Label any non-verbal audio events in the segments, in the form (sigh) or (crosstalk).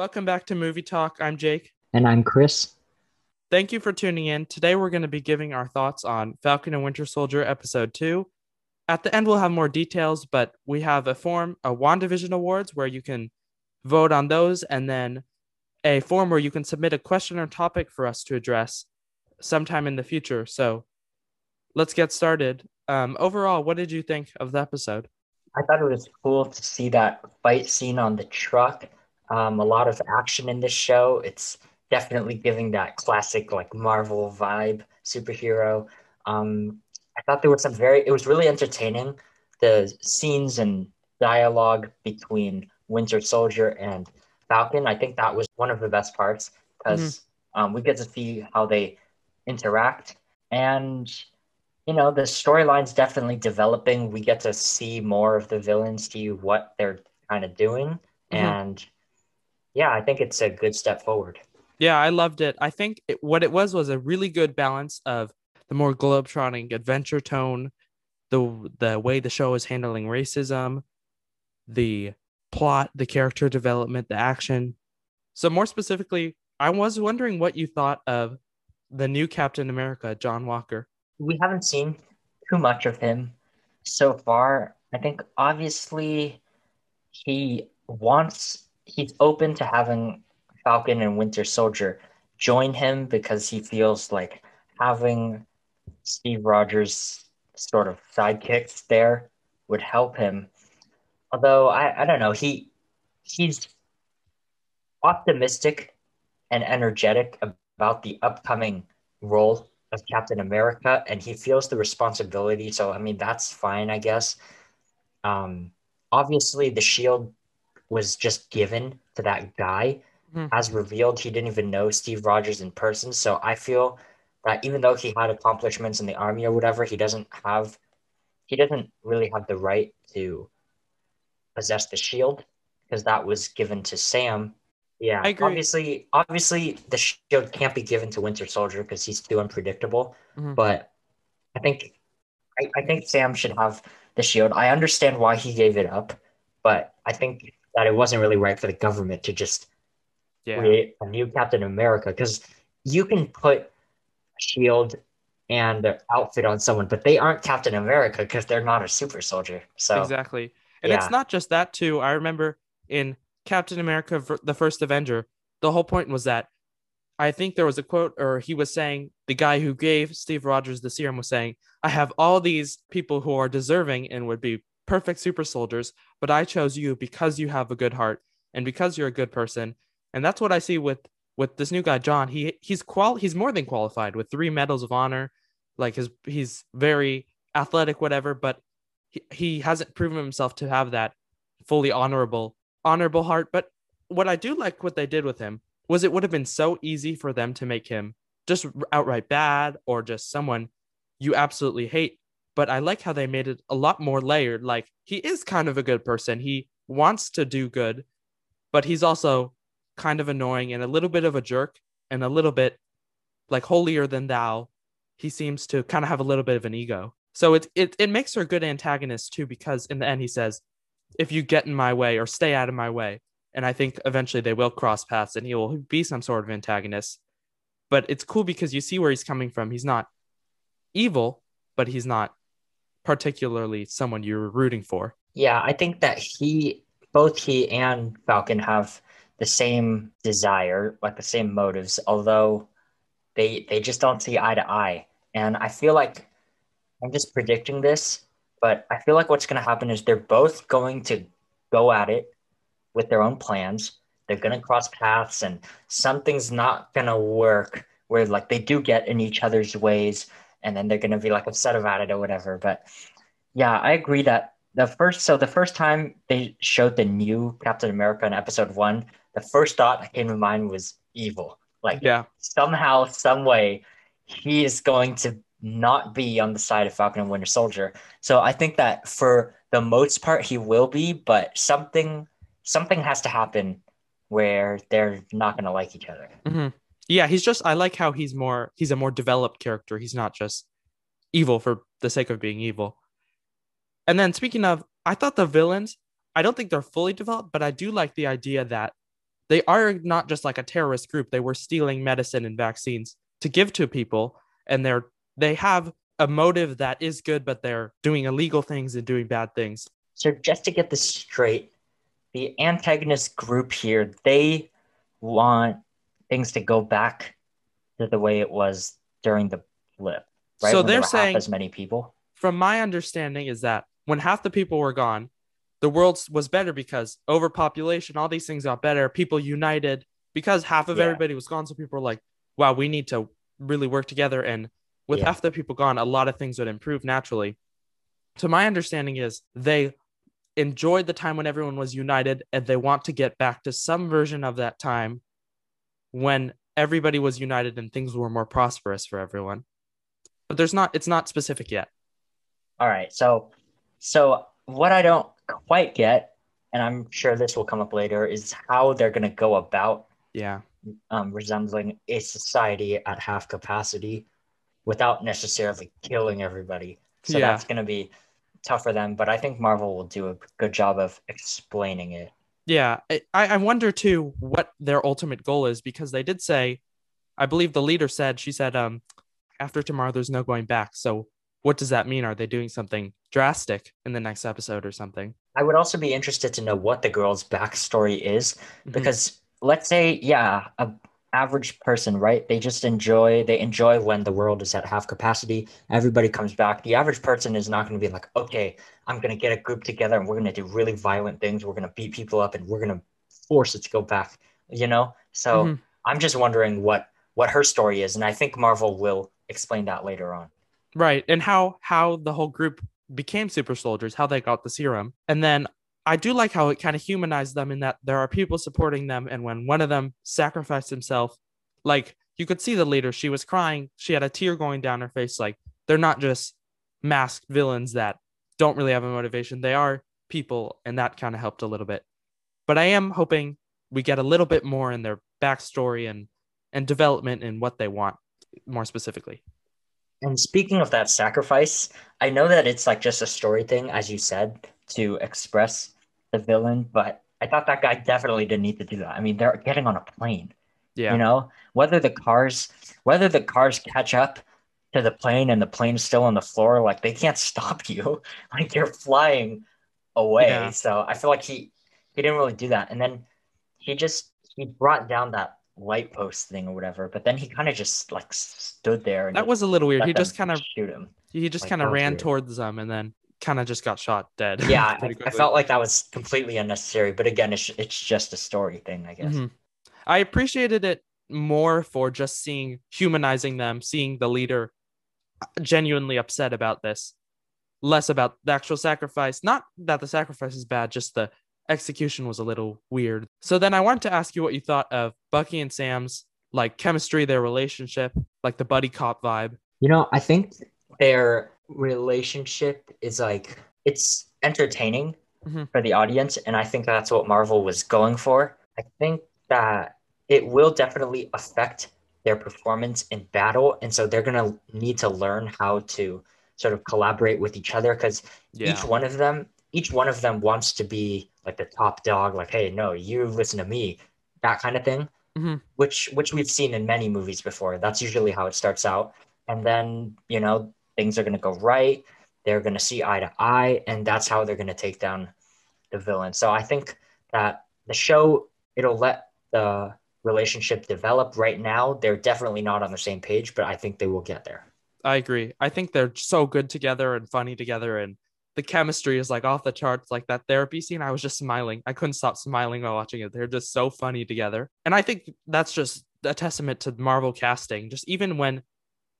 Welcome back to Movie Talk. I'm Jake. And I'm Chris. Thank you for tuning in. Today we're going to be giving our thoughts on Falcon and Winter Soldier episode 2. At the end we'll have more details, but we have a form, a WandaVision Awards where you can vote on those and then a form where you can submit a question or topic for us to address sometime in the future. So let's get started. Um, overall, what did you think of the episode? I thought it was cool to see that fight scene on the truck. Um, a lot of action in this show. It's definitely giving that classic like Marvel vibe, superhero. Um, I thought there was some very. It was really entertaining. The scenes and dialogue between Winter Soldier and Falcon. I think that was one of the best parts because mm-hmm. um, we get to see how they interact and you know the storyline's definitely developing we get to see more of the villains see what they're kind of doing mm-hmm. and yeah i think it's a good step forward. Yeah i loved it. I think it, what it was was a really good balance of the more globetrotting adventure tone the the way the show is handling racism the plot the character development the action. So more specifically i was wondering what you thought of the new captain america john walker. We haven't seen too much of him so far. I think obviously he wants he's open to having Falcon and Winter Soldier join him because he feels like having Steve Rogers sort of sidekicks there would help him. Although I, I don't know, he he's optimistic and energetic about the upcoming role of Captain America and he feels the responsibility. So I mean that's fine, I guess. Um, obviously the shield was just given to that guy. Mm-hmm. As revealed, he didn't even know Steve Rogers in person. So I feel that even though he had accomplishments in the army or whatever, he doesn't have he doesn't really have the right to possess the shield because that was given to Sam yeah, I agree. Obviously, obviously, the shield can't be given to Winter Soldier because he's too unpredictable. Mm-hmm. But I think, I, I think Sam should have the shield. I understand why he gave it up, but I think that it wasn't really right for the government to just yeah. create a new Captain America because you can put a shield and outfit on someone, but they aren't Captain America because they're not a super soldier. So exactly, and yeah. it's not just that too. I remember in Captain America, the first Avenger, the whole point was that I think there was a quote, or he was saying, the guy who gave Steve Rogers the serum was saying, I have all these people who are deserving and would be perfect super soldiers, but I chose you because you have a good heart and because you're a good person. And that's what I see with with this new guy, John. He he's qual he's more than qualified with three medals of honor. Like his he's very athletic, whatever, but he, he hasn't proven himself to have that fully honorable honorable heart. But what I do like what they did with him was it would have been so easy for them to make him just outright bad or just someone you absolutely hate. But I like how they made it a lot more layered. Like he is kind of a good person. He wants to do good, but he's also kind of annoying and a little bit of a jerk and a little bit like holier than thou. He seems to kind of have a little bit of an ego. So it, it it makes her a good antagonist too, because in the end he says, if you get in my way or stay out of my way. And I think eventually they will cross paths and he will be some sort of antagonist. But it's cool because you see where he's coming from. He's not evil, but he's not particularly someone you're rooting for. Yeah, I think that he, both he and Falcon have the same desire, like the same motives, although they they just don't see eye to eye. And I feel like I'm just predicting this, but I feel like what's going to happen is they're both going to go at it with their own plans. They're going to cross paths, and something's not going to work where like they do get in each other's ways, and then they're going to be like upset about it or whatever. But yeah, I agree that the first so the first time they showed the new Captain America in episode one, the first thought that came to mind was evil. Like yeah, somehow, some way, he is going to not be on the side of Falcon and Winter Soldier. So I think that for the most part he will be, but something something has to happen where they're not going to like each other. Mm-hmm. Yeah, he's just I like how he's more he's a more developed character. He's not just evil for the sake of being evil. And then speaking of, I thought the villains, I don't think they're fully developed, but I do like the idea that they are not just like a terrorist group. They were stealing medicine and vaccines to give to people, and they're they have a motive that is good, but they're doing illegal things and doing bad things. So just to get this straight, the antagonist group here, they want things to go back to the way it was during the blip. Right? So When they're saying- as many people. From my understanding, is that when half the people were gone, the world was better because overpopulation, all these things got better. People united because half of Yeah. everybody was gone. So people were like, wow, we need to really work together. And with Yeah. half the people gone, a lot of things would improve naturally. So my understanding is they enjoyed the time when everyone was united and they want to get back to some version of that time when everybody was united and things were more prosperous for everyone. But there's not it's not specific yet. All right. So so what I don't quite get, and I'm sure this will come up later, is how they're gonna go about Yeah. um, resembling a society at half capacity without necessarily killing everybody. So Yeah. that's going to be tough for them, but I think Marvel will do a good job of explaining it. Yeah, I, I wonder too what their ultimate goal is because they did say, I believe the leader said, she said, um, after tomorrow, there's no going back. So what does that mean? Are they doing something drastic in the next episode or something? I would also be interested to know what the girl's backstory is Mhm. because let's say, yeah, a average person, right? They just enjoy they enjoy when the world is at half capacity. Everybody comes back. The average person is not going to be like, okay, I'm going to get a group together and we're going to do really violent things. We're going to beat people up and we're going to force it to go back. You know. So Mhm. I'm just wondering what what her story is, and I think Marvel will explain that later on. Right. And how how the whole group became super soldiers, how they got the serum. And then I do like how it kind of humanized them in that there are people supporting them and when one of them sacrificed himself, like you could see the leader, she was crying, she had a tear going down her face like they're not just masked villains that don't really have a motivation. They are people and that kind of helped a little bit. But I am hoping we get a little bit more in their backstory and and development and what they want more specifically. And speaking of that sacrifice, I know that it's like just a story thing, as you said, to express the villain, but I thought that guy definitely didn't need to do that. I mean, they're getting on a plane, Yeah. you know, whether the cars, whether the cars catch up to the plane and the plane's still on the floor, like they can't stop (laughs) you. Like you're flying away. Yeah. So I feel like he he didn't really do that. And then he just he brought down that light post thing or whatever, but then he kind of just like stood there and that was a little weird. He just kind of shoot him. he just Like, kind of ran weird. towards them and then kind of just got shot dead. (laughs) Yeah, I, I felt like that was completely unnecessary. But again, it's it's just a story thing, I guess. Mhm. I appreciated it more for just seeing humanizing them, seeing the leader genuinely upset about this, less about the actual sacrifice. Not that the sacrifice is bad, just the execution was a little weird. So then I wanted to ask you what you thought of Bucky and Sam's like chemistry, their relationship, like the buddy cop vibe. You know, I think their relationship is like it's entertaining Mhm. for the audience, and I think that's what Marvel was going for. I think that it will definitely affect their performance in battle, and so they're gonna need to learn how to sort of collaborate with each other because Yeah. each one of them each one of them wants to be like the top dog like hey no you listen to me that kind of thing Mhm. which which we've seen in many movies before. That's usually how it starts out. And then you know things are going to go right. They're going to see eye to eye and that's how they're going to take down the villain. So i think that the show it'll let the relationship develop. Right now they're definitely not on the same page but i think they will get there. I agree. I think they're so good together and funny together, and the chemistry is like off the charts. Like that therapy scene, I was just smiling. I couldn't stop smiling while watching it. They're just so funny together, and I think that's just a testament to Marvel casting. Just even when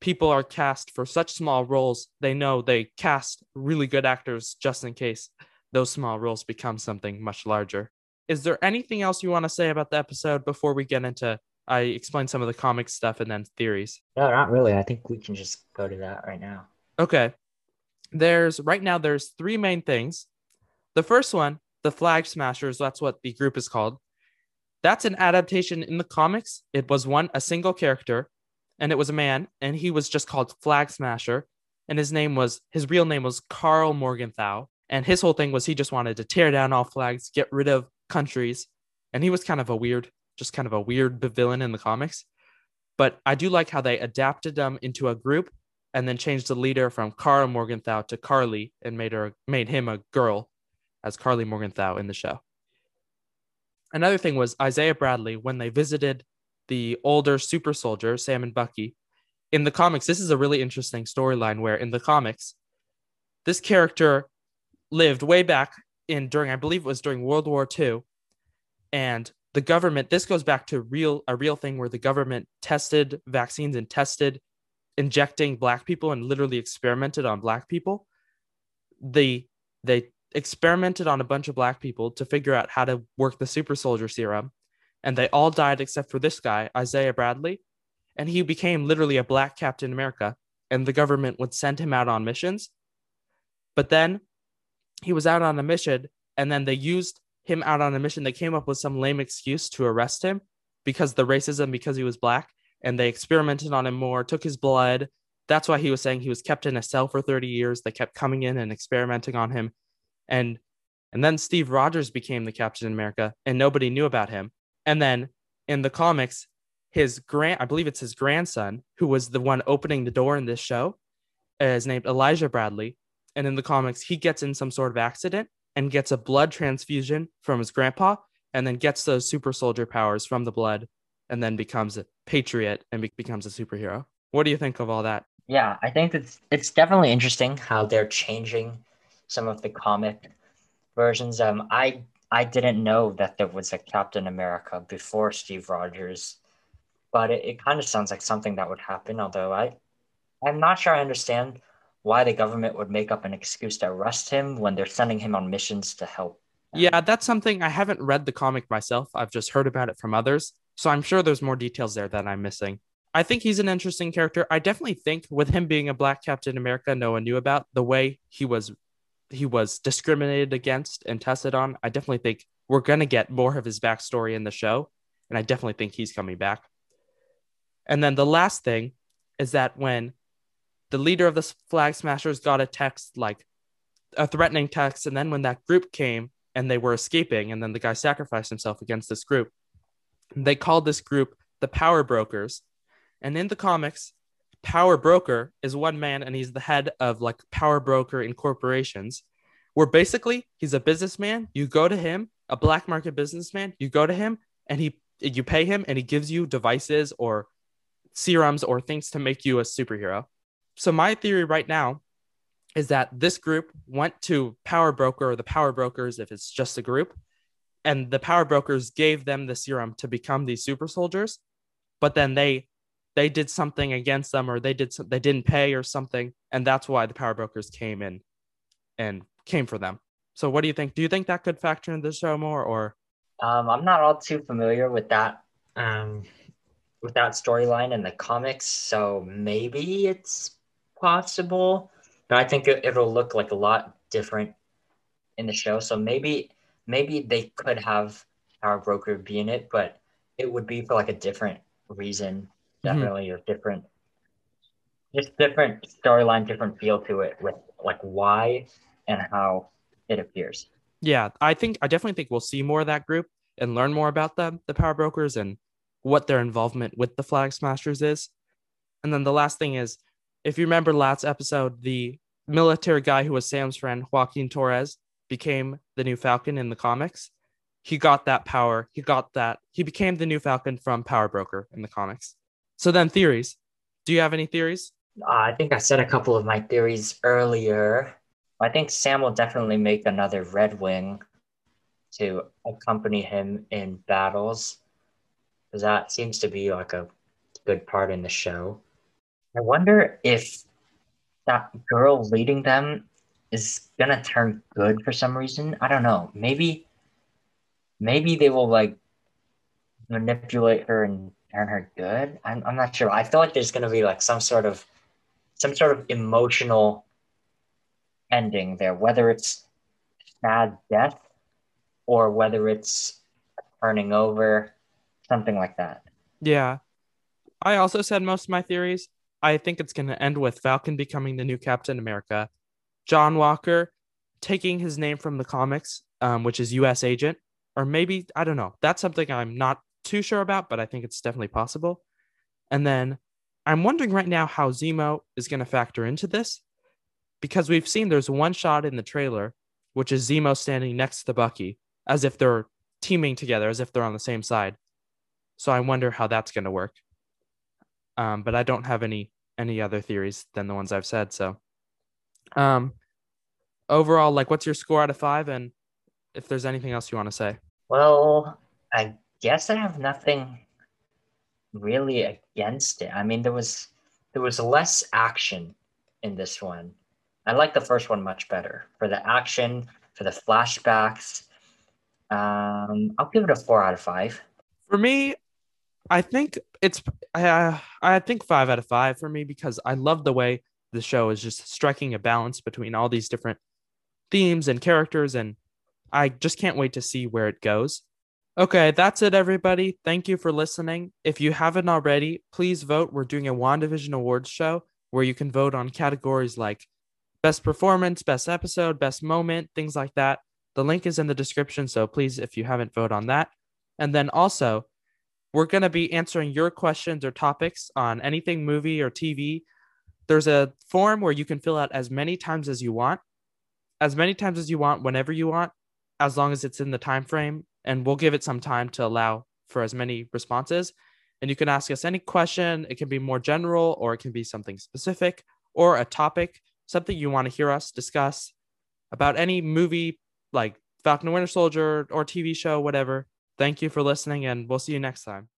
people are cast for such small roles, they know they cast really good actors just in case those small roles become something much larger. Is there anything else you want to say about the episode before we get into? I explain some of the comic stuff and then theories. no not really i think we can just go to that right now Okay. There's right now there's three main things. The first one, the Flag Smashers, that's what the group is called. That's an adaptation in the comics. It was one a single character and it was a man and he was just called Flag Smasher and his name was his real name was Karl Morgenthau and his whole thing was he just wanted to tear down all flags, get rid of countries and he was kind of a weird, just kind of a weird villain in the comics. But I do like how they adapted them into a group and then changed the leader from Karl Morgenthau to Karli and made her made him a girl as Karli Morgenthau in the show. Another thing was Isaiah Bradley when they visited the older super soldier Sam and Bucky. In the comics, this is a really interesting storyline where in the comics, this character lived way back in during I believe it was during World War II, and the government. This goes back to real a real thing where the government tested vaccines and tested injecting black people and literally experimented on black people. They they experimented on a bunch of black people to figure out how to work the super soldier serum, and they all died except for this guy, Isaiah Bradley, and he became literally a black Captain America, and the government would send him out on missions. But then he was out on a mission, and then they used him out on a mission. They came up with some lame excuse to arrest him because the racism, because he was black, and they experimented on him more, took his blood. That's why he was saying he was kept in a cell for 30 years. They kept coming in and experimenting on him. And and then Steve Rogers became the Captain America and nobody knew about him. And then in the comics, his grand I believe it's his grandson, who was the one opening the door in this show, is named Elijah Bradley. And in the comics, he gets in some sort of accident and gets a blood transfusion from his grandpa and then gets those super soldier powers from the blood and then becomes patriot and be- becomes a superhero. What do you think of all that? Yeah, I think it's it's definitely interesting how they're changing some of the comic versions. Um, I I didn't know that there was a Captain America before Steve Rogers, but it, it kind of sounds like something that would happen. Although I I'm not sure I understand why the government would make up an excuse to arrest him when they're sending him on missions to help. Yeah, that's something I haven't read the comic myself. I've just heard about it from others. So I'm sure there's more details there that I'm missing. I think he's an interesting character. I definitely think with him being a black Captain America no one knew about, the way he was he was discriminated against and tested on, I definitely think we're gonna get more of his backstory in the show. And I definitely think he's coming back. And then the last thing is that when the leader of the flag smashers got a text like a threatening text, and then when that group came and they were escaping, and then the guy sacrificed himself against this group, they called this group the Power Brokers. And in the comics, Power Broker is one man and he's the head of like Power Broker Incorporations, where basically he's a businessman. You go to him, a black market businessman, you go to him and he you pay him and he gives you devices or serums or things to make you a superhero. So my theory right now is that this group went to Power Broker or the Power Brokers if it's just a group and the power brokers gave them the serum to become these super soldiers but then they they did something against them or they did some, they didn't pay or something and that's why the power brokers came in and came for them. So what do you think? Do you think that could factor in the show more or? Um, i'm not all too familiar with that um, with that storyline in the comics so maybe it's possible but i think it, it'll look like a lot different in the show. So maybe maybe they could have Power Broker be in it, but it would be for like a different reason, mm-hmm. definitely, mm-hmm. or different, just different storyline, different feel to it with like why and how it appears. Yeah, I think I definitely think we'll see more of that group and learn more about them, the Power Brokers, and what their involvement with the Flag Smashers is. And then the last thing is, if you remember last episode, the military guy who was Sam's friend, Joaquin Torres, became the new Falcon in the comics. He got that power. He got that. He became the new Falcon from Power Broker in the comics. So then, theories. Do you have any theories? Uh, I think I said a couple of my theories earlier. I think Sam will definitely make another Redwing to accompany him in battles, because that seems to be like a good part in the show. I wonder if that girl leading them is gonna turn good for some reason. I don't know. Maybe maybe they will like manipulate her and turn her good. I'm I'm not sure. I feel like there's gonna be like some sort of some sort of emotional ending there, whether it's sad death or whether it's turning over, something like that. Yeah. I also said most of my theories. I think it's going to end with Falcon becoming the new Captain America John Walker taking his name from the comics, um, which is U.S. Agent, or maybe I don't know. That's something I'm not too sure about, but I think it's definitely possible. And then I'm wondering right now how Zemo is going to factor into this because we've seen there's one shot in the trailer, which is Zemo standing next to Bucky as if they're teaming together, as if they're on the same side. So I wonder how that's going to work. Um, but I don't have any any other theories than the ones I've said. So, um, overall, like, what's your score out of five? And if there's anything else you want to say. Well, I guess I have nothing really against it. I mean, there was there was less action in this one. I like the first one much better for the action, for the flashbacks. Um, I'll give it a four out of five. For me, I think it's uh, I think five out of five for me because I love the way the show is just striking a balance between all these different themes and characters, and I just can't wait to see where it goes. Okay, that's it, everybody. Thank you for listening. If you haven't already, please vote. We're doing a WandaVision Awards show where you can vote on categories like best performance, best episode, best moment, things like that. The link is in the description, so please, if you haven't, vote on that. And then also, we're going to be answering your questions or topics on anything movie or TV. There's a form where you can fill out as many times as you want, as many times as you want, whenever you want, as long as it's in the time frame and we'll give it some time to allow for as many responses. And you can ask us any question. It can be more general, or it can be something specific, or a topic, something you want to hear us discuss about any movie like Falcon and Winter Soldier or TV show, whatever. Thank you for listening, and we'll see you next time.